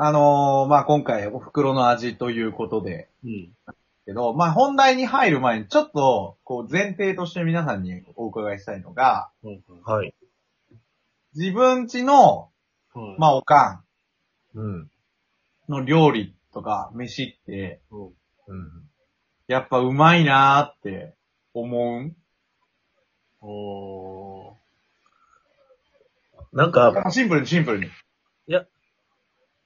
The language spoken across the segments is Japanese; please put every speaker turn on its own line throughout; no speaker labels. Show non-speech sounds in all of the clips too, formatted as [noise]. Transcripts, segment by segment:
あのーまあ、今回、お袋の味ということで、
うん。
けど、まあ、本題に入る前に、ちょっと、こう、前提として皆さんにお伺いしたいのが、
はい
はい。
自分家の、
はい。
まあ、おか
うん。
んの料理とか、飯って、
うん
うん。
やっぱうまいなーって思う？ん
おー。
なんか、
シンプルにシンプルに。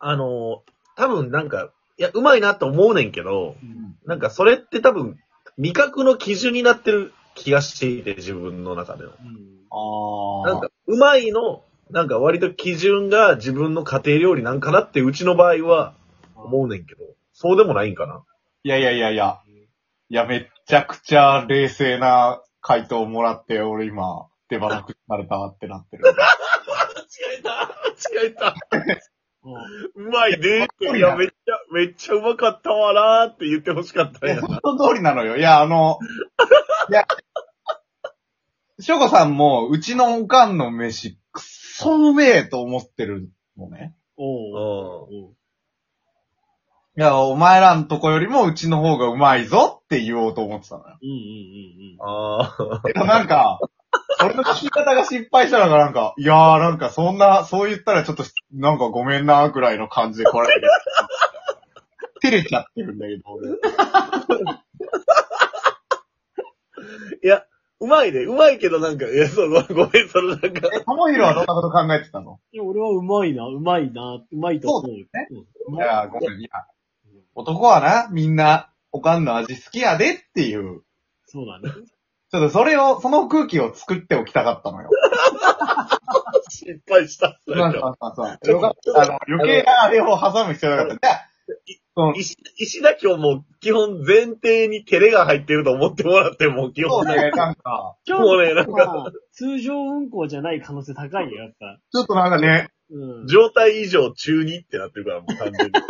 あのー多分なんか、いや、うまいなと思うねんけど、
うん。
なんかそれって多分、味覚の基準になってる気がしていて、自分の中での。
うん。
あー。
なんか、うまいの、なんか割と基準が自分の家庭料理なんかなって、うちの場合は思うねんけど、そうでもないんかな。
いやいやいやいや。いや、めっちゃくちゃ冷静な回答をもらって、俺今、手放くされたってなってる。[laughs]
間違えた間違えた [laughs] うまいねって、いや、めっちゃ、めっちゃうまかったわなーって言ってほしかったんや。
その通りなのよ。いや、あの、[laughs] いや、しょこさんも、うちのおかんの飯、くっそうめえと思ってるのね。
おー。
う
お
いや、お前らのとこよりもうちの方がうまいぞって言おうと思ってたのよ。
うんうんうん
ああ。
けどなんか、俺の聞き方が失敗したのがなんか、いやーなんかそんな、そう言ったらちょっと、なんかごめんな、ぐらいの感じで来られて。照れちゃってるんだけど、俺。[laughs]
いや、うまいで、うまいけどなんか、いや、そう、ご [laughs] ごめん、そのなんか、
え、ともひろはどんなこと考えてたの？
いや、俺はうまいな、うまいな、うまいと思うよ。
ね
うん。
いや、ごめん、いや、男はな、みんな、おかんの味好きやでっていう、
そうだね。
ちょっとそれを、その空気を作っておきたかったのよ。
失敗した。
そうそうそうよかった。あの、余計なあれを挟む必要なかった。じゃあ、うん
石石田今日も基本前提に照れが入ってると思ってもらっても基本
そうね、なんか、
今
もうね、なんか、
まあ通常運行じゃない可能性高いよ、やっぱ。
ちょっとなんかね、
うん。
状態以上中2ってなってるから、もう完全に。[laughs]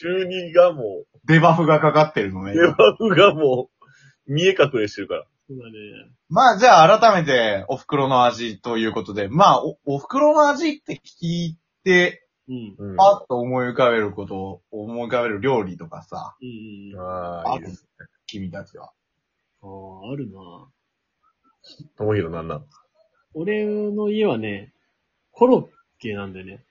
中2がも
デバフがかかってるの
う、
ね。
デバフがもう、見え隠れしてるから。
そうだね。
まあ、じゃあ改めて、お袋の味ということで、まあ、お、お袋の味って聞いて、
うん。
うん。
パッと思い浮かべること、思い浮かべる料理とかさ、
うんうん。あ
ああ、いいです。
君たちは。
あー、あるな。
ともひろなんなん
俺の家はね、コロッケなんでね。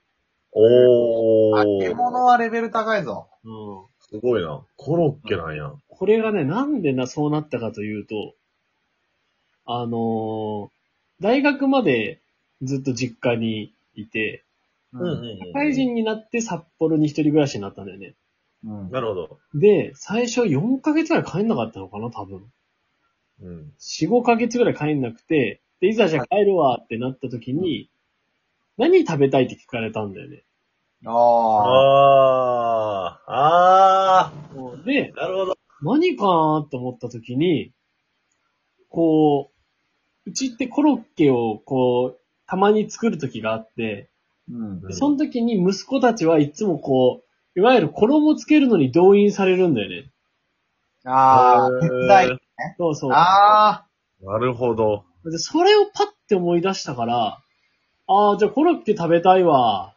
お
揚げ
ー。
物はレベル高いぞ。
うん。
すごいな。コロッケなんや。
これがね、なんでな、そうなったかというと、あのー大学までずっと実家にいて、
う
うんうん
社会人になって札幌に一人暮らしになったんだよね。
うん。
なるほど。
で、最初4ヶ月ぐらい帰んなかったのかな、多分。
うん。
4、5ヶ月ぐらい帰んなくて、で、いざじゃあ帰るわってなった時に、何食べたいって聞かれたんだよね。
あ
ああ、あ
で
あ、、なるほど。
何かなって思った時に、こう、うちってコロッケをこう、たまに作る時があって、
ーうん。
でその時に息子たちはいつもこう、いわゆる衣つけるのに動員されるんだよね。
あー、手伝い。
そうそう。
あ
なるほど。
で、それをパッて思い出したから、ああ、じゃあコロッケ食べたいわ、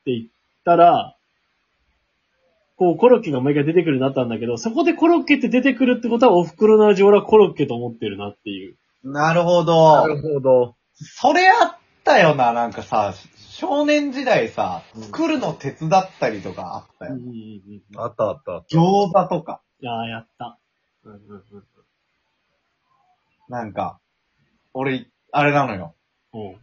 って言ったら、こう、コロッケが毎回出てくるようになったんだけど、そこでコロッケって出てくるってことは、お袋の味俺はコロッケと思ってるなっていう。
ー、なるほ
な
ど。
るほど。
それあったよな、なんかさ、少年時代さ
うん、
作るの手伝ったりとかあったよ。
うんうんうんうん。
あったあった。
餃子とか。
ああ、やった。うんうんうん
なんか、俺、あれなのよ。
うん。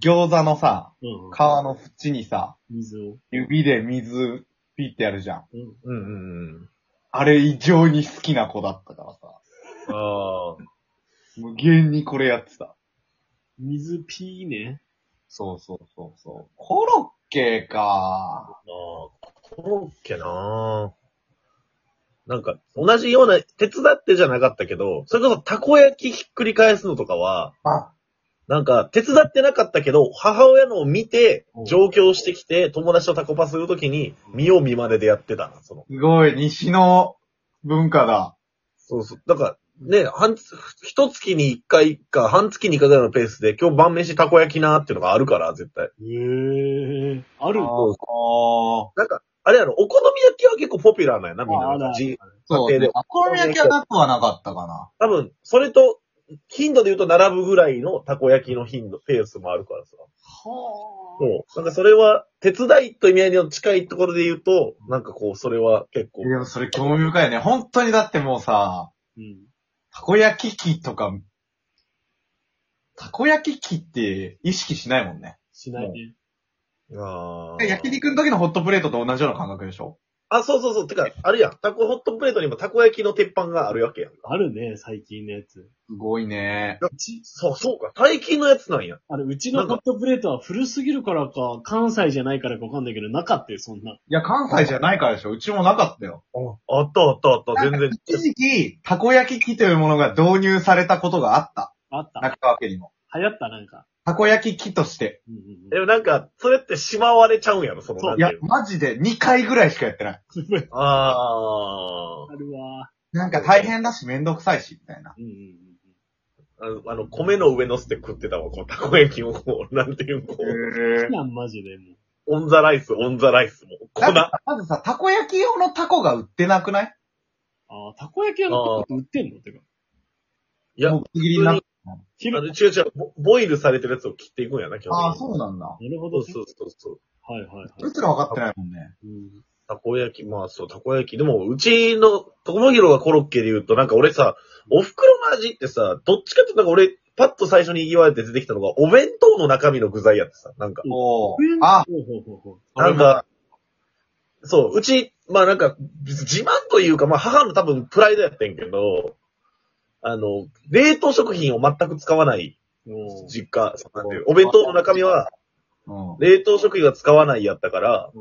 餃子のさ、
うんうん。
皮の縁にさ、
水を。
指で水ピッてやるじゃん。
うん。
うんうんうん。
あれ異常に好きな子だったからさ。
ああ。
無限にこれやってた。
水ピーね。
そうそうそうそう。コロッケか。
ああ、コロッケなぁ。なんか、同じような、手伝ってじゃなかったけど、それこそたこ焼きひっくり返すのとかは、
あ、
なんか、手伝ってなかったけど、母親のを見て
うん、
上京してきて、友達とタコパするときに、見よう見まねでやってたな、その。
すごい、西の文化だ。
そうそう。だから、ね、半月、一月に一回か、半月に一回ぐらいのペースで、今日晩飯たこ焼きなーっていうのがあるから、絶対。
へえ。ある？
あ
の
ー
なんか、あれやろ、お好み焼きは結構ポピュラーなんやな、みんな。
そう、
で
お好み焼きはなくはなかったかな。
多分、それと、頻度で言うと並ぶぐらいのたこ焼きの頻度、ペースもあるからさ。
は
そう。なんかそれは、手伝いと意味合いの近いところで言うと、なんかこう、それは結構
で。もそれ興味深いよね。本当にだってもうさ、
うん。
たこ焼き器とか、たこ焼き器って意識しないもんね。
しないね。
あ
で焼肉の時のホットプレートと同じような感覚でしょ？
あ、そうそうそう。てか、あるやん。タコホットプレートにもたこ焼きの鉄板があるわけやん。
あるね、最近のやつ。
すごいね。
うち、
そう、そうか。最近のやつなんや。
あれ、うちのホットプレートは古すぎるからか、関西じゃないからかわかんないけど、なかったよ、そんな。
いや、関西じゃないからでしょうちもなかったよ。
あったあったあった。全然。
一時期、たこ焼き器というものが導入されたことがあった。
あった。
中川家にも。
流行った、なんか。
たこ焼き器として。
でもなんか、それってしまわれちゃうんやろ、その。
そう
いや
なんていう、の？
マジで2回ぐらいしかやってない。[laughs]
うん。
あ
あるわ。
なんか大変だしめんどくさいし、みたいな。
うんうんうん
あの、あの、米の上乗せて食ってたわ、こう、たこ焼きをこう、[laughs] なんていうの、こう、
へ
うん。なん、マジでもう。
on the rice、on the riceも、粉。
だってまずさ、たこ焼き用のタコが売ってなくない？
ああ、たこ焼き屋のタコって売ってんの？てか。
いや、
もうぶつ切りにな
違う違う、ボボイルされてるやつを切っていくんやな、基本
ああ、
的に。
そうなんだ。
なるほどね。
そうそうそうそう。
はいはいはい。
うちら分かってないもんね。
うん。
たこ焼き、まあそう、たこ焼き。でも、うちの、とこもぎろがコロッケで言うと、なんか俺さ、お袋の味ってさ、どっちかっていうとなんか俺、パッと最初に言われて出てきたのが、お弁当の中身の具材やってさ、なんか。
おー。あ、
ほうほうほうほう。
なんか、そう、うち、まあなんか、自慢というか、まあ母の多分プライドやってんけど、あの、冷凍食品を全く使わないうなんていうお弁当の中身は、
うん。
冷凍食品は使わないやったから、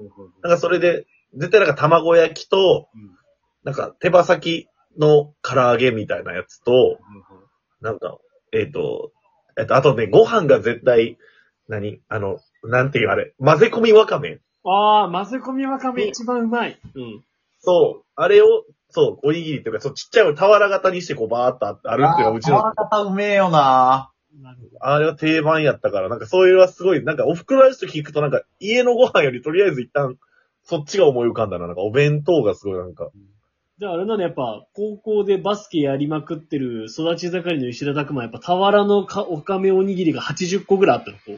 なんかそれで、絶対なんか卵焼きと、
うん。
なんか手羽先の唐揚げみたいなやつと、なんか、えっ、と、えっ、と、あとね、ご飯が絶対、何？あの、なんていうあれ、混ぜ込みわかめ。
ああ、混ぜ込みわかめ一番うまい。うん。
そう、あれを、そう、おにぎりっていうか、そう、ちっちゃい俵型にしてこうバーっとああるっていうのがうちの、
あ方うめえよな。
あれは定番やったから、なんかそういうのはすごい、なんかお袋のやつと聞くとなんか家のご飯よりとりあえず一旦、そっちが思い浮かんだな。なんかお弁当がすごいなんか、
じゃああれなのやっぱ、高校でバスケやりまくってる育ち盛りの石田拓馬やっぱ俵のかおかめおにぎりが80個ぐらいあったのこう。
い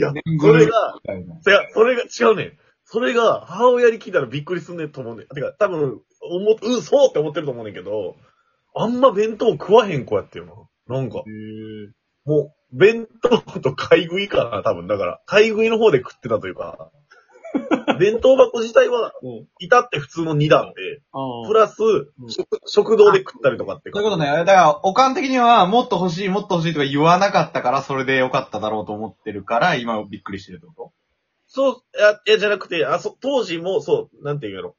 や [laughs]
年、
そ
貢
れが、
い
や、それが違うねん。それが、母親に聞いたらびっくりすんねんと思うねん。てか、多分、思っ、うん、そうって思ってると思うねんけど、あんま弁当食わへん子やってよな。なんか。もう、弁当と買い食いかな、多分。だから、買い食いの方で食ってたというか、[laughs] 弁当箱自体は、
うん。
至って普通の2段で。プラス、
ん
食食堂で食ったりとかって
そういうことね。だから、おかん的には、もっと欲しい、もっと欲しいとか言わなかったから、それでよかっただろうと思ってるから、今びっくりしてるってこ
そう、いや、じゃなくて、あ、そ、当時も、そう、なんて言うやろ。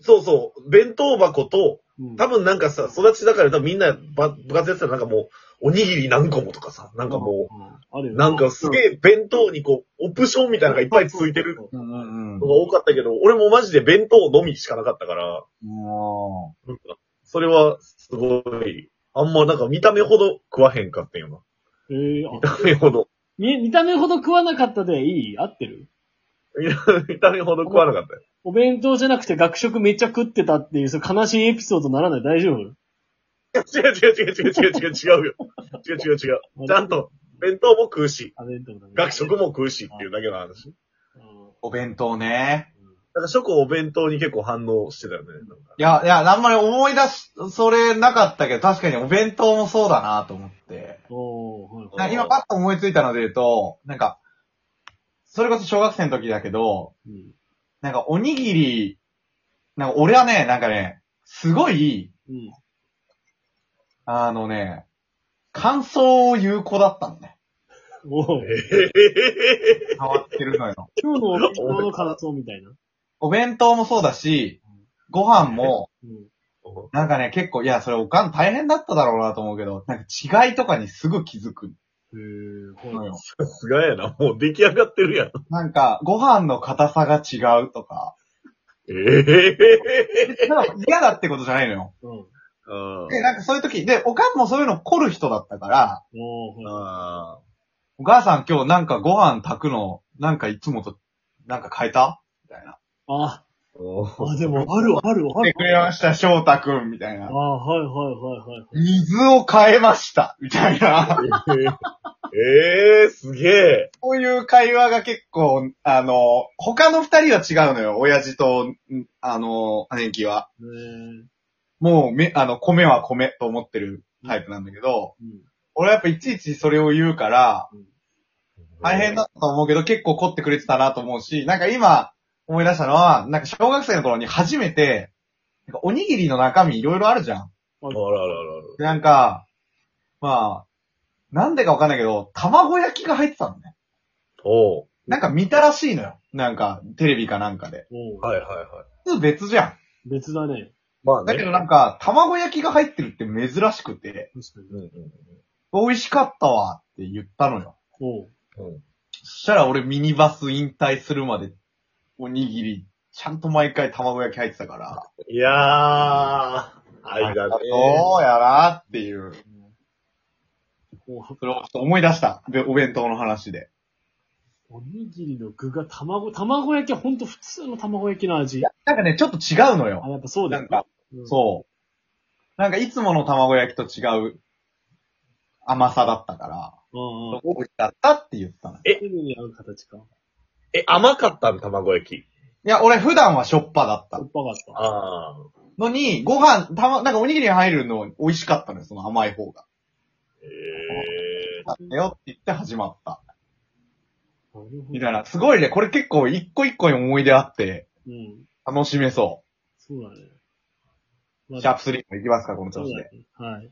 そうそう、弁当箱と、
うん
多分なんかさ、育ちだから多分みんなば部活やってたらなんかもう、おにぎり何個もとかさ、なんかも
う。
なんかすげえ弁当にこう、オプションみたいなのがいっぱいついてるのが多かったけど、俺もマジで弁当のみしかなかったから、んかそれはすごい、あんまなんか見た目ほど食わへんかったよな。
え
見た目ほど。
見、見た目ほど食わなかったでいい？合ってる？
見た目ほど食わなかったよ。
お弁当じゃなくて学食めっちゃ食ってたっていう、そう悲しいエピソードならない大丈夫？
違う違う違う違う違う違う違うよ。違う違う違う。ちゃんと、弁当も食うし、
あ弁当だね。
学食も食うしっていうだけの話。
うん。
お弁当ね。
だから、ショコお弁当に結構反応してたよね。なんか
いや、いや、あんまり思い出し、それなかったけど、確かにお弁当もそうだなと思って。
おー、はい
なんか今パッと思いついたので言うと、なんか、それこそ小学生の時だけど、
うん。
なんかおにぎり、なんか俺はね、なんかね、すごい、
うん。
あのね、感想有効だったのね。
おー
え
変わってるのよ。
今日のお弁当の感想みたいな。
お弁当もそうだし、ご飯も、
うん。
なんかね、結構、いや、それおかん大変だっただろうなと思うけど、なんか違いとかにすぐ気づく。
さすがやな。もう出来上がってるやん。
なんか、ご飯の硬さが違うとか、
ええ
だから嫌だってことじゃないのよ。
うん。
うん。
で、なんかそういう時、で、おかんもそういうの凝る人だったから、
お
母さん今日なんかご飯炊くの、なんかいつもと、なんか変えた？みたいな。
あ、
ーおー
あ、でも、ある、ある、ある
来て。くれました、翔太くん、みたいな
あ。はいはいはいはい。
水を変えました、みたいな。
ええー、すげえ。
こういう会話が結構、あの、他の二人は違うのよ、親父と、んあの、姉貴は。もう、め、あの、米は米と思ってるタイプなんだけど、
うん。
俺やっぱいちいちそれを言うから、大変だと思うけど、結構凝ってくれてたなと思うし、なんか今思い出したのは、なんか小学生の頃に初めて、なんかおにぎりの中身いろいろあるじゃん。
あらららら
でなんか、まあ、なんでかわかんないけど、卵焼きが入ってたのね。
おう
なんか見たらしいのよ。なんか、テレビかなんかで。
おう
はいはいはい。
普通別じゃん。
別だね。
まあ
だけどなんか、卵焼きが入ってるって珍しくて、
確かに。
うんうん
美味しかったわって言ったのよ。
おう
うん。うん
そしたら俺ミニバス引退するまで、おにぎり、ちゃんと毎回卵焼き入ってたから。
いやー、愛だね。
そうやなっていう。それをちょっと思い出した。で、お弁当の話で。
おにぎりの具が卵、卵焼きはほんと普通の卵焼きの味。
なんかね、ちょっと違うの
あ、
よ。
やっぱそうだよね。
なんか、
うん
そう。なんかいつもの卵焼きと違う甘さだったから、
うんうん。
美味しかったって言ったの。い
え？
手に合う形か。
え、甘かったの卵焼き？
や、俺普段はしょっぱだった
酸っぱかった。
ああ。
のに、ご飯、たま、なんかおにぎりに入るの美味しかったのよ、その甘い方が。
ええ
だよって言って始まった。みたいな。すごいね、これ結構一個一個に思い出あって、
うん。
楽しめそ
そうだね。ま
シャープ3もいきますか、この調子で。
ね。はい。